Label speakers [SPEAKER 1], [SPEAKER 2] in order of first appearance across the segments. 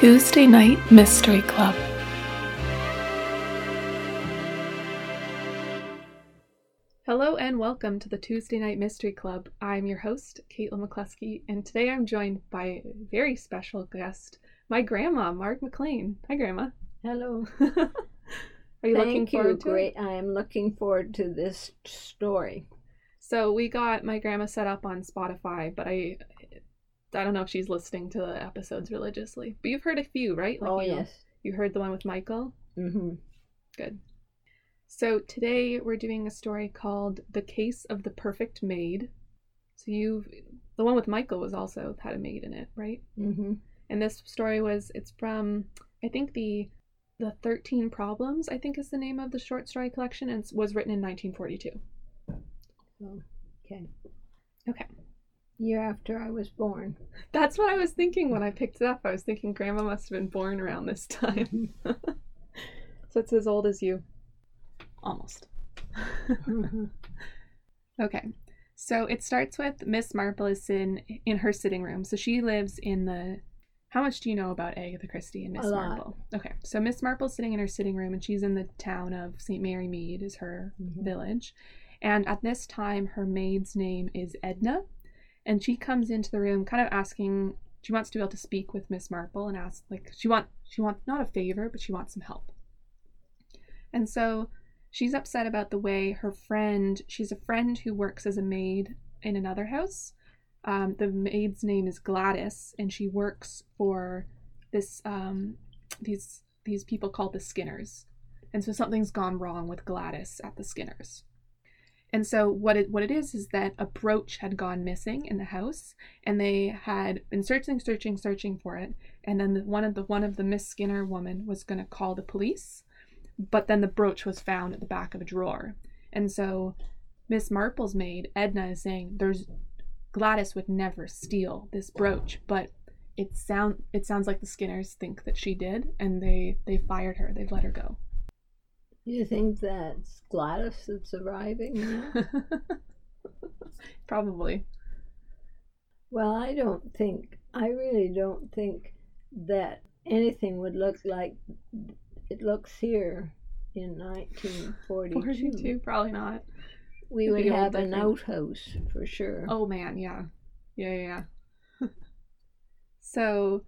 [SPEAKER 1] Tuesday Night Mystery Club. Hello and welcome to the Tuesday Night Mystery Club. I'm your host, Caitlin McCluskey, and today I'm joined by a very special guest, my grandma, Marg McLean. Hi, Grandma.
[SPEAKER 2] Hello.
[SPEAKER 1] Are you
[SPEAKER 2] Thank
[SPEAKER 1] looking
[SPEAKER 2] you.
[SPEAKER 1] forward to it?
[SPEAKER 2] I am looking forward to this story.
[SPEAKER 1] So we got my grandma set up on Spotify, but I I don't know if she's listening to the episodes religiously. But you've heard a few, right?
[SPEAKER 2] oh
[SPEAKER 1] you,
[SPEAKER 2] yes.
[SPEAKER 1] You heard the one with Michael?
[SPEAKER 2] Mm hmm.
[SPEAKER 1] Good. So today we're doing a story called The Case of the Perfect Maid. So you've the one with Michael was also had a maid in it, right?
[SPEAKER 2] Mm hmm.
[SPEAKER 1] And this story was it's from I think the the 13 Problems, I think is the name of the short story collection and it was written in 1942.
[SPEAKER 2] So, okay.
[SPEAKER 1] Okay.
[SPEAKER 2] Year after I was born.
[SPEAKER 1] That's what I was thinking when I picked it up. I was thinking grandma must have been born around this time. so it's as old as you. Almost.
[SPEAKER 2] Mhm.
[SPEAKER 1] Okay. So it starts with Miss Marple is in in her sitting room. So she lives in the how much do you know about Agatha Christie and Miss Marple? Okay. So Miss Marple's sitting in her sitting room and she's in the town of St. Mary Mead is her
[SPEAKER 2] Mhm.
[SPEAKER 1] village. And at this time her maid's name is Edna. And she comes into the room kind of asking she wants to be able to speak with Miss Marple and ask like she want she wants not a favor, but she wants some help. And so she's upset about the way her friend she's a friend who works as a maid in another house. Um, the maid's name is gladys and she works for this um, these these people called the skinners. And so something's gone wrong with gladys at the skinners and so what it what it is is that a brooch had gone missing in the house and they had been searching searching searching for it and then the, one of the one of the miss skinner woman was going to call the police but then the brooch was found at the back of a drawer. And so Miss Marple's maid, Edna, is saying there's Gladys would never steal this brooch, but it sound it sounds like the Skinners think that she did, and they they fired her. They've let her go.
[SPEAKER 2] You think that's Gladys that's arriving?
[SPEAKER 1] Probably.
[SPEAKER 2] well, I don't think, I really don't think that anything would look like it looks here in 1942.
[SPEAKER 1] Forty-two, probably not.
[SPEAKER 2] We
[SPEAKER 1] It'd
[SPEAKER 2] would have an outhouse for sure.
[SPEAKER 1] Oh man, yeah, yeah, yeah. yeah. so,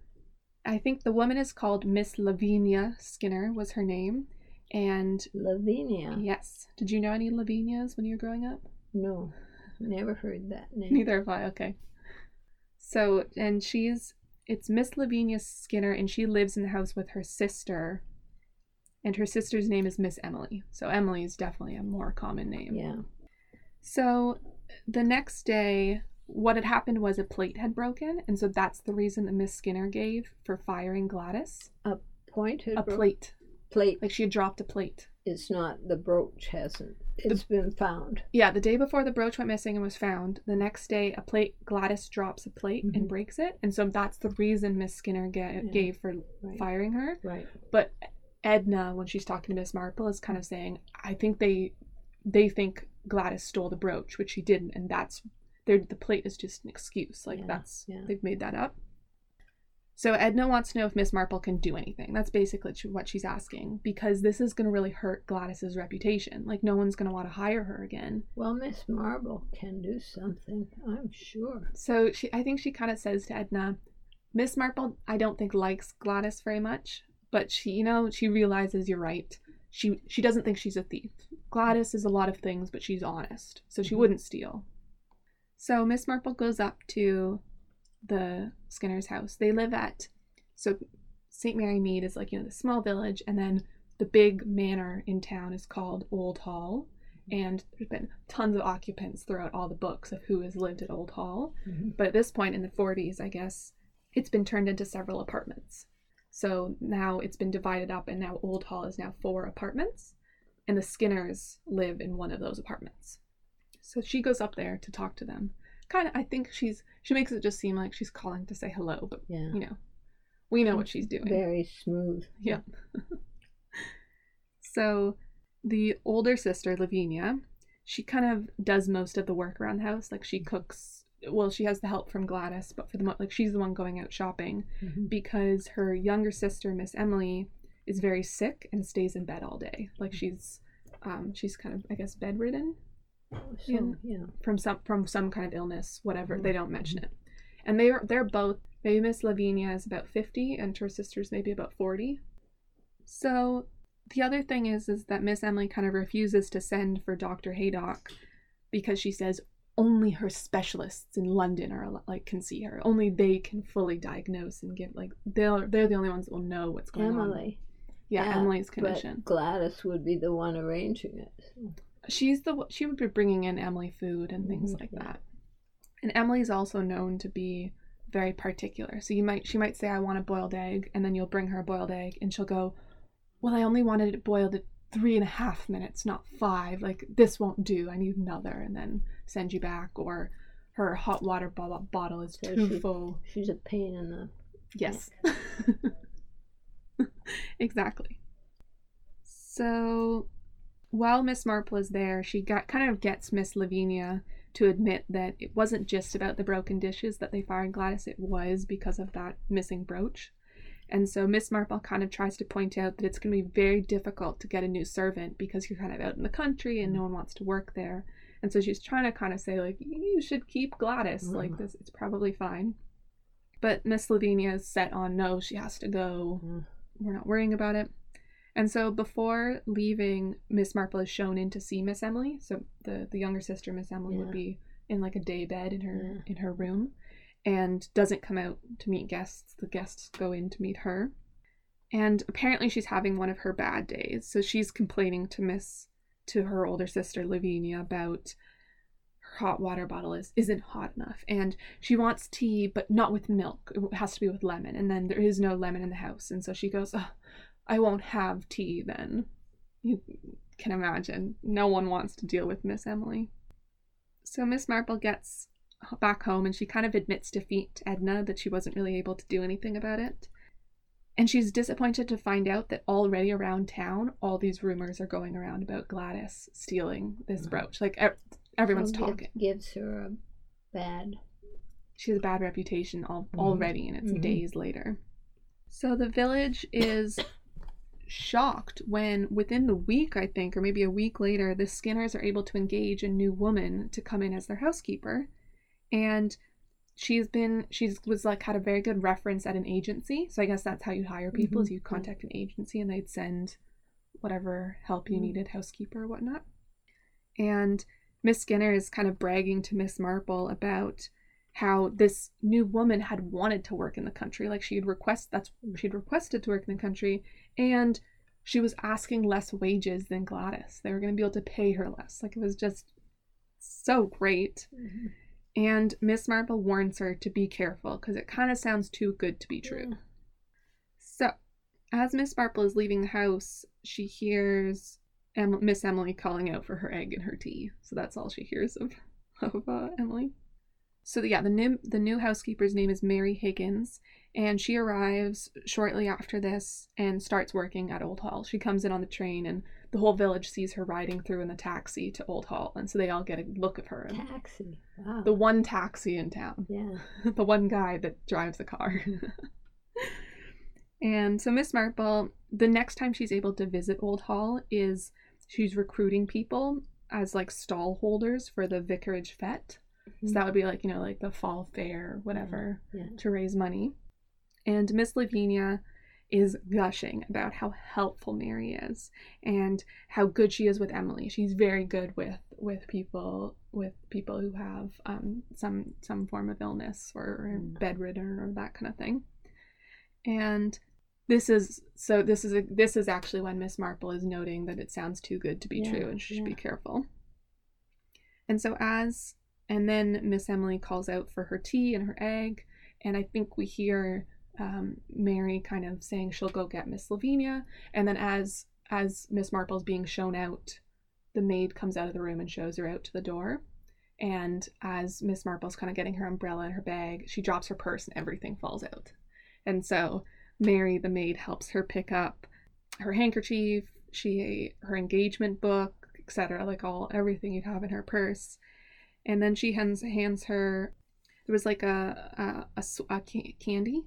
[SPEAKER 1] I think the woman is called Miss Lavinia Skinner was her name, and
[SPEAKER 2] Lavinia.
[SPEAKER 1] Yes. Did you know any Lavinias when you were growing up?
[SPEAKER 2] No, never heard that name.
[SPEAKER 1] Neither have I. Okay. So, and she's it's Miss Lavinia Skinner, and she lives in the house with her sister, and her sister's name is Miss Emily. So Emily is definitely a more common name.
[SPEAKER 2] Yeah.
[SPEAKER 1] So, the next day, what had happened was a plate had broken, and so that's the reason that Miss Skinner gave for firing Gladys.
[SPEAKER 2] A pointed
[SPEAKER 1] A
[SPEAKER 2] bro-
[SPEAKER 1] plate,
[SPEAKER 2] plate.
[SPEAKER 1] like she had dropped a plate.
[SPEAKER 2] It's not the brooch hasn't. It's been found.
[SPEAKER 1] Yeah, the day before the brooch went missing and was found, the next day a plate Gladys drops a plate and
[SPEAKER 2] Mhm.
[SPEAKER 1] breaks it, and so that's the reason Miss Skinner ga-
[SPEAKER 2] Yeah.
[SPEAKER 1] gave for
[SPEAKER 2] Right.
[SPEAKER 1] firing her.
[SPEAKER 2] Right.
[SPEAKER 1] But Edna, when she's talking to Miss Marple, is kind of saying, "I think they they think Gladys stole the brooch, which she didn't, and that's the plate is just an excuse. Like
[SPEAKER 2] Yeah,
[SPEAKER 1] that's
[SPEAKER 2] yeah.
[SPEAKER 1] they've made that up." So Edna wants to know if Miss Marple can do anything. That's basically what she's asking because this is going to really hurt Gladys's reputation. Like no one's going to want to hire her again.
[SPEAKER 2] Well, Miss Marple can do something. I'm sure.
[SPEAKER 1] So she, I think she kind of says to Edna, Miss Marple, I don't think likes Gladys very much, but she, you know, she realizes you're right. She she doesn't think she's a thief. Gladys is a lot of things, but she's honest, so she
[SPEAKER 2] Mhm.
[SPEAKER 1] wouldn't steal. So Miss Marple goes up to the Skinner's house. They live at so St. Mary Mead is like you know the small village, and then the big manor in town is called Old Hall. And there's been tons of occupants throughout all the books of who has lived at Old Hall.
[SPEAKER 2] Mhm.
[SPEAKER 1] But at this point in the 40s, I guess, it's been turned into several apartments. So now it's been divided up, and now Old Hall is now four apartments, and the Skinners live in one of those apartments. So she goes up there to talk to them. Kind of, I think she's she makes it just seem like she's calling to say hello, but
[SPEAKER 2] Yeah.
[SPEAKER 1] you know, we know what she's doing.
[SPEAKER 2] Very smooth.
[SPEAKER 1] Yeah. so the older sister, Lavinia, she kind of does most of the work around the house. Like she cooks well, she has the help from Gladys, but for the most, like she's the one going out shopping
[SPEAKER 2] Mhm.
[SPEAKER 1] because her younger sister, Miss Emily, is very sick and stays in bed all day. Like she's um she's kind of I guess bedridden
[SPEAKER 2] So,
[SPEAKER 1] Yeah.
[SPEAKER 2] yeah.
[SPEAKER 1] from some from some kind of illness, whatever.
[SPEAKER 2] Mhm.
[SPEAKER 1] They don't mention it. And they're they're both maybe Miss Lavinia is about 50 and her sister's maybe about 40. So the other thing is is that Miss Emily kind of refuses to send for Dr. Haydock because she says only her specialists in London are like can see her. Only they can fully diagnose and give like they're they're the only ones that will know what's going on.
[SPEAKER 2] Emily.
[SPEAKER 1] Yeah,
[SPEAKER 2] Yeah,
[SPEAKER 1] Emily's
[SPEAKER 2] But
[SPEAKER 1] condition.
[SPEAKER 2] Gladys would be the one arranging it.
[SPEAKER 1] She's the she would be bringing in Emily food and things
[SPEAKER 2] Mhm,
[SPEAKER 1] like that. And Emily's also known to be very particular. So you might she might say I want a boiled egg and then you'll bring her a boiled egg and she'll go, "Well, I only wanted it boiled at three and a half minutes, not five. Like this won't do. I need another." And then send you back or her hot water bo- bottle is
[SPEAKER 2] So
[SPEAKER 1] too
[SPEAKER 2] she-
[SPEAKER 1] full.
[SPEAKER 2] She's a pain in the.
[SPEAKER 1] Yes. exactly. So while Miss Marple is there, she got kind of gets Miss Lavinia to admit that it wasn't just about the broken dishes that they fired Gladys, it was because of that missing brooch. And so Miss Marple kind of tries to point out that it's going to be very difficult to get a new servant because you're kind of out in the country and no one wants to work there. And so she's trying to kind of say like you should keep Gladys like
[SPEAKER 2] Mhm.
[SPEAKER 1] this it's probably fine. But Miss Lavinia is set on no, she has to go.
[SPEAKER 2] Mm.
[SPEAKER 1] We're not worrying about it. And so before leaving, Miss Marple is shown in to see Miss Emily. So the the younger sister, Miss Emily, would be in like a day bed in her
[SPEAKER 2] Yeah.
[SPEAKER 1] in her room, and doesn't come out to meet guests. The guests go in to meet her, and apparently she's having one of her bad days. So she's complaining to Miss to her older sister Lavinia about her hot water bottle is isn't hot enough and she wants tea but not with milk it has to be with lemon and then there is no lemon in the house and so she goes "Ugh, i won't have tea then you can imagine no one wants to deal with miss emily so miss marple gets back home and she kind of admits defeat to edna that she wasn't really able to do anything about it and she's disappointed to find out that already around town all these rumors are going around about gladys stealing this
[SPEAKER 2] Mhm.
[SPEAKER 1] brooch like ev- everyone's
[SPEAKER 2] So
[SPEAKER 1] talking
[SPEAKER 2] Gives her a bad.
[SPEAKER 1] she has a bad reputation al-
[SPEAKER 2] Mhm.
[SPEAKER 1] already and it's
[SPEAKER 2] Mhm.
[SPEAKER 1] days later so the village is shocked when within the week i think or maybe a week later the skinners are able to engage a new woman to come in as their housekeeper and she's been she's was like had a very good reference at an agency so i guess that's how you hire people is
[SPEAKER 2] Mhm.
[SPEAKER 1] you contact an agency and they'd send whatever help you
[SPEAKER 2] Mhm.
[SPEAKER 1] needed housekeeper or whatnot and miss skinner is kind of bragging to miss marple about how this new woman had wanted to work in the country like she had request that's she'd requested to work in the country and she was asking less wages than gladys they were going to be able to pay her less like it was just so great and Miss Marple warns her to be careful because it kind of sounds too good to be true.
[SPEAKER 2] Yeah.
[SPEAKER 1] So, as Miss Marple is leaving the house, she hears em- Miss Emily calling out for her egg and her tea. So that's all she hears of of uh, Emily. So yeah, the new the new housekeeper's name is Mary Higgins, and she arrives shortly after this and starts working at Old Hall. She comes in on the train, and the whole village sees her riding through in the taxi to Old Hall, and so they all get a look at her.
[SPEAKER 2] Taxi. Wow.
[SPEAKER 1] the one taxi in town
[SPEAKER 2] yeah.
[SPEAKER 1] the one guy that drives the car. and so Miss Marple, the next time she's able to visit Old Hall is she's recruiting people as like stall holders for the vicarage fete. So that would be like, you know, like the fall fair, whatever,
[SPEAKER 2] Yeah.
[SPEAKER 1] to raise money. And Miss Lavinia is gushing about how helpful Mary is and how good she is with Emily. She's very good with with people with people who have um, some some form of illness or, or
[SPEAKER 2] Mm.
[SPEAKER 1] bedridden or that kind of thing. And this is so this is a, this is actually when Miss Marple is noting that it sounds too good to be
[SPEAKER 2] Yeah,
[SPEAKER 1] true and she should be careful. And so as and then Miss Emily calls out for her tea and her egg, and I think we hear um, Mary kind of saying she'll go get Miss Lavinia, and then as as Miss Marple's being shown out, the maid comes out of the room and shows her out to the door. And as Miss Marple's kind of getting her umbrella and her bag, she drops her purse and everything falls out. And so Mary, the maid, helps her pick up her handkerchief, she her engagement book, etc. Like all everything you'd have in her purse. And then she hands hands her there was like a ca- candy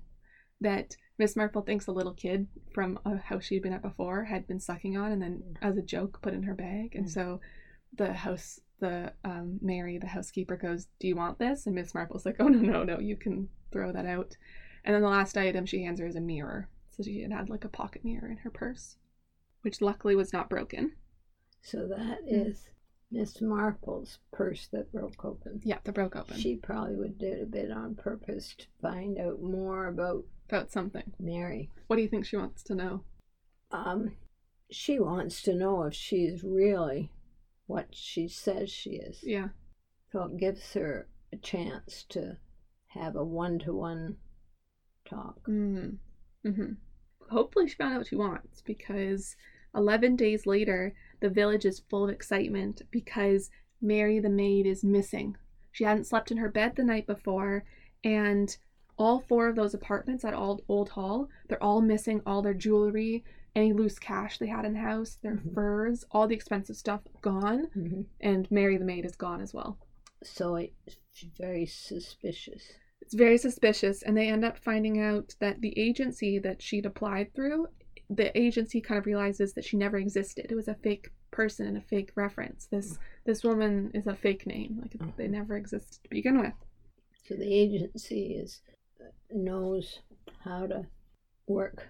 [SPEAKER 1] that Miss Marple thinks a little kid from a house she'd been at before had been sucking on, and then as a joke put in her bag. And
[SPEAKER 2] Mm.
[SPEAKER 1] so the house, the um, Mary, the housekeeper, goes, "Do you want this?" And Miss Marple's like, "Oh no, no, no, you can throw that out." And then the last item she hands her is a mirror. So she had had like a pocket mirror in her purse, which luckily was not broken.
[SPEAKER 2] So that
[SPEAKER 1] Mm.
[SPEAKER 2] is Miss Marple's purse that broke open.
[SPEAKER 1] Yeah, the broke open.
[SPEAKER 2] She probably would do it a bit on purpose to find out more about
[SPEAKER 1] About something.
[SPEAKER 2] Mary.
[SPEAKER 1] What do you think she wants to know?
[SPEAKER 2] Um, she wants to know if she's really what she says she is.
[SPEAKER 1] Yeah.
[SPEAKER 2] So it gives her a chance to have a one to one talk.
[SPEAKER 1] Mm. hmm Hopefully, she found out what she wants because 11 days later, the village is full of excitement because Mary the maid is missing. She hadn't slept in her bed the night before, and all four of those apartments at Old, Old Hall, they're all missing all their jewelry, any loose cash they had in the house, their
[SPEAKER 2] Mhm.
[SPEAKER 1] furs, all the expensive stuff gone,
[SPEAKER 2] hmm
[SPEAKER 1] and Mary the maid is gone as well.
[SPEAKER 2] So it's very suspicious.
[SPEAKER 1] It's very suspicious, and they end up finding out that the agency that she'd applied through, the agency kind of realizes that she never existed. It was a fake person and a fake reference. This this woman is a fake name, like they never existed to begin with.
[SPEAKER 2] So the agency is knows how to work.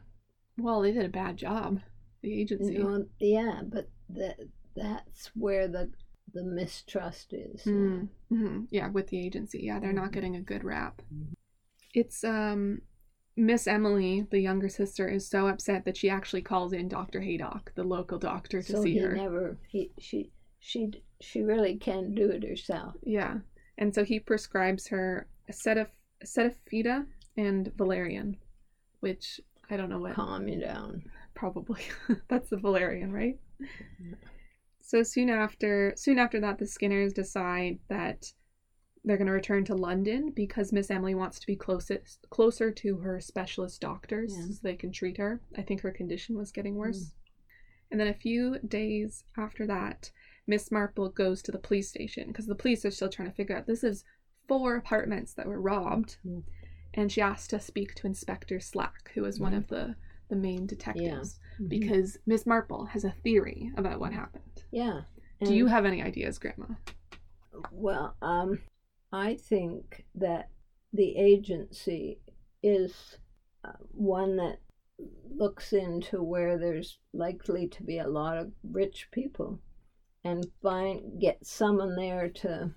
[SPEAKER 1] Well, they did a bad job. The agency.
[SPEAKER 2] You know, yeah, but that that's where the the mistrust is.
[SPEAKER 1] Mm, mhm, Yeah, with the agency. Yeah, they're not
[SPEAKER 2] Mhm.
[SPEAKER 1] getting a good rap.
[SPEAKER 2] Mhm.
[SPEAKER 1] It's um Miss Emily, the younger sister, is so upset that she actually calls in Dr. Haydock, the local doctor, to
[SPEAKER 2] so
[SPEAKER 1] see
[SPEAKER 2] he
[SPEAKER 1] her.
[SPEAKER 2] never he she she she really can't do it herself.
[SPEAKER 1] Yeah. And so he prescribes her a set of set of feta and Valerian, which I don't know what.
[SPEAKER 2] Calm you down.
[SPEAKER 1] Probably that's the Valerian, right? So soon after, soon after that, the Skinners decide that they're going to return to London because Miss Emily wants to be closest, closer to her specialist doctors
[SPEAKER 2] Yeah.
[SPEAKER 1] so they can treat her. I think her condition was getting worse. And then a few days after that, Miss Marple goes to the police station because the police are still trying to figure out this is four apartments that were robbed.
[SPEAKER 2] Mm.
[SPEAKER 1] And she asked to speak to Inspector Slack, who is one
[SPEAKER 2] Mhm.
[SPEAKER 1] of the, the main detectives,
[SPEAKER 2] Mhm.
[SPEAKER 1] because Miss Marple has a theory about what happened.
[SPEAKER 2] yeah.
[SPEAKER 1] Do you have any ideas, Grandma?
[SPEAKER 2] Well, um, I think that the agency is uh, one that looks into where there's likely to be a lot of rich people and find get someone there to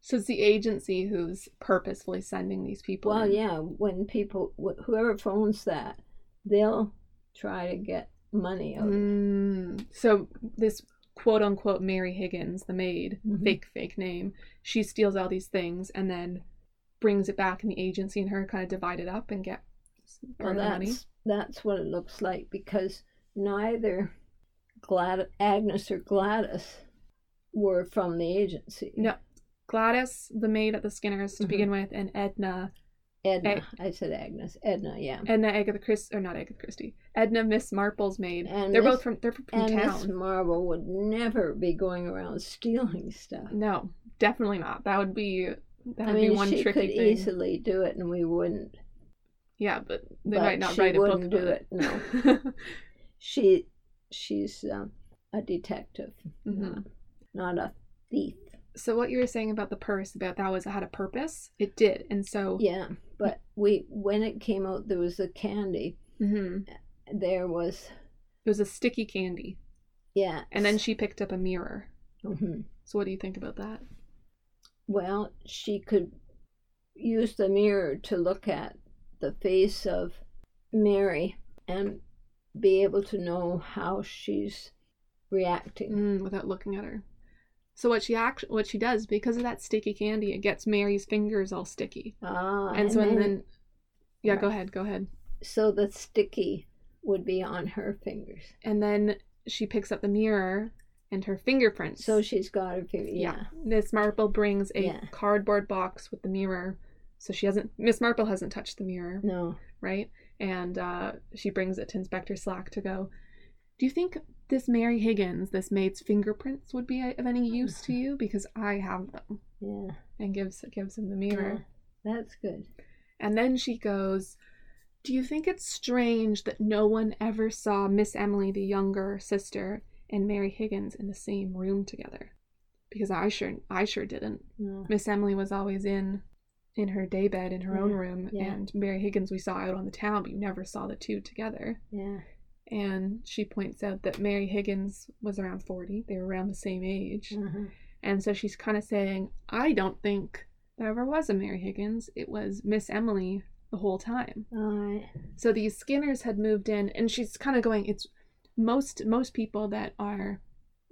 [SPEAKER 1] So it's the agency who's purposefully sending these people.
[SPEAKER 2] well
[SPEAKER 1] in.
[SPEAKER 2] yeah when people wh- whoever phones that they'll try to get money out.
[SPEAKER 1] Mm, so this quote unquote Mary Higgins, the maid,
[SPEAKER 2] Mhm.
[SPEAKER 1] fake fake name, she steals all these things and then brings it back, and the agency and her kind of divide it up and get
[SPEAKER 2] well
[SPEAKER 1] the money.
[SPEAKER 2] that's that's what it looks like because neither Glad Agnes or Gladys were from the agency
[SPEAKER 1] No, Gladys, the maid at the Skinners to
[SPEAKER 2] Mhm.
[SPEAKER 1] begin with, and Edna,
[SPEAKER 2] Edna. I said Agnes. Edna, yeah.
[SPEAKER 1] Edna Agatha Christie, or not Agatha Christie, Edna Miss Marple's maid.
[SPEAKER 2] And
[SPEAKER 1] they're
[SPEAKER 2] Miss-
[SPEAKER 1] both from they're from
[SPEAKER 2] And Miss
[SPEAKER 1] town.
[SPEAKER 2] Marble would never be going around stealing stuff.
[SPEAKER 1] No, definitely not. That would be that would
[SPEAKER 2] I mean,
[SPEAKER 1] be one
[SPEAKER 2] she
[SPEAKER 1] tricky
[SPEAKER 2] could
[SPEAKER 1] thing.
[SPEAKER 2] easily do it, and we wouldn't.
[SPEAKER 1] Yeah, but they
[SPEAKER 2] But
[SPEAKER 1] might not
[SPEAKER 2] she
[SPEAKER 1] write a book
[SPEAKER 2] wouldn't do
[SPEAKER 1] about
[SPEAKER 2] it, no. She, she's um, a detective,
[SPEAKER 1] Mhm.
[SPEAKER 2] not a thief.
[SPEAKER 1] So what you were saying about the purse, about that was it had a purpose. It did, and so
[SPEAKER 2] Yeah, but we when it came out, there was a candy.
[SPEAKER 1] Mhm.
[SPEAKER 2] There was,
[SPEAKER 1] it was a sticky candy,
[SPEAKER 2] yeah,
[SPEAKER 1] and then she picked up a mirror.
[SPEAKER 2] Mhm.
[SPEAKER 1] So what do you think about that?
[SPEAKER 2] Well, she could use the mirror to look at the face of Mary and be able to know how she's reacting.
[SPEAKER 1] Mm, without looking at her. So what she act what she does because of that sticky candy, it gets Mary's fingers all sticky,
[SPEAKER 2] Ah,
[SPEAKER 1] and, so and then, yeah, go ahead, go ahead.
[SPEAKER 2] so the sticky would be on her fingers.
[SPEAKER 1] And then she picks up the mirror and her fingerprints.
[SPEAKER 2] So she's got her finger.
[SPEAKER 1] yeah.
[SPEAKER 2] Yeah.
[SPEAKER 1] Miss Marple brings a
[SPEAKER 2] Yeah.
[SPEAKER 1] cardboard box with the mirror. So she hasn't Miss Marple hasn't touched the mirror.
[SPEAKER 2] No.
[SPEAKER 1] right? And uh, she brings it to Inspector Slack to go. Do you think this Mary Higgins, this maid's fingerprints, would be of any use to you? Because I have them.
[SPEAKER 2] Yeah.
[SPEAKER 1] And gives gives him the mirror.
[SPEAKER 2] Oh, that's good.
[SPEAKER 1] And then she goes, Do you think it's strange that no one ever saw Miss Emily, the younger sister, and Mary Higgins in the same room together? Because I sure I sure didn't.
[SPEAKER 2] No.
[SPEAKER 1] Miss Emily was always in in her day bed in her own room
[SPEAKER 2] yeah.
[SPEAKER 1] and Mary Higgins we saw out on the town, but you never saw the two together.
[SPEAKER 2] Yeah.
[SPEAKER 1] And she points out that Mary Higgins was around 40. They were around the same age.
[SPEAKER 2] Uh-huh.
[SPEAKER 1] And so she's kind of saying, I don't think there ever was a Mary Higgins. It was Miss Emily the whole time.
[SPEAKER 2] All right.
[SPEAKER 1] So these Skinners had moved in, and she's kind of going, it's most most people that are,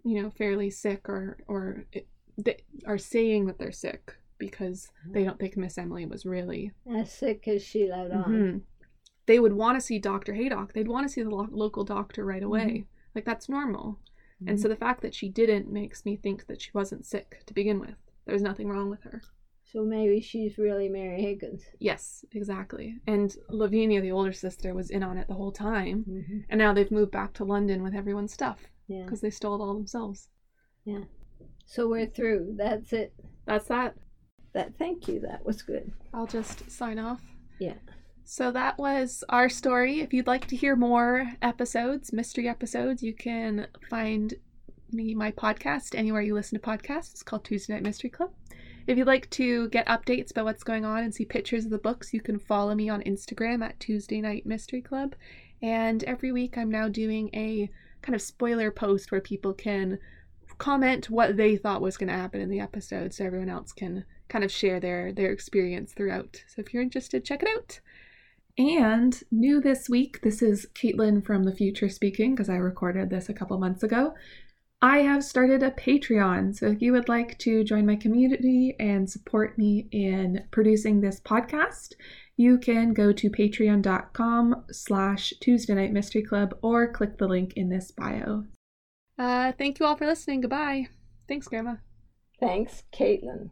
[SPEAKER 1] you know, fairly sick or or it, they are saying that they're sick because they don't think Miss Emily was really.
[SPEAKER 2] As sick as she let on.
[SPEAKER 1] Mhm. They would want to see Doctor Haydock. They'd want to see the lo- local doctor right away. Like that's normal. And so the fact that she didn't makes me think that she wasn't sick to begin with. There's nothing wrong with her.
[SPEAKER 2] So maybe she's really Mary Higgins.
[SPEAKER 1] Yes, exactly. And Lavinia, the older sister, was in on it the whole time.
[SPEAKER 2] Mm-hmm.
[SPEAKER 1] And now they've moved back to London with everyone's stuff
[SPEAKER 2] Yeah.
[SPEAKER 1] because they stole it all themselves. Yeah.
[SPEAKER 2] So we're through. That's it.
[SPEAKER 1] That's that.
[SPEAKER 2] That. Thank you. That was good.
[SPEAKER 1] I'll just sign off.
[SPEAKER 2] Yeah.
[SPEAKER 1] So that was our story. If you'd like to hear more episodes, mystery episodes, you can find me my podcast anywhere you listen to podcasts. It's called Tuesday Night Mystery Club. If you'd like to get updates about what's going on and see pictures of the books, you can follow me on Instagram at Tuesday Night Mystery Club. And every week I'm now doing a kind of spoiler post where people can comment what they thought was going to happen in the episode so everyone else can kind of share their their experience throughout. So if you're interested, check it out. And new this week, this is Caitlin from the future speaking because I recorded this a couple months ago. I have started a Patreon. So if you would like to join my community and support me in producing this podcast, you can go to patreon.com slash Tuesday Night Mystery Club or click the link in this bio. Uh, thank you all for listening. Goodbye. Thanks, Grandma.
[SPEAKER 2] Thanks, Caitlin.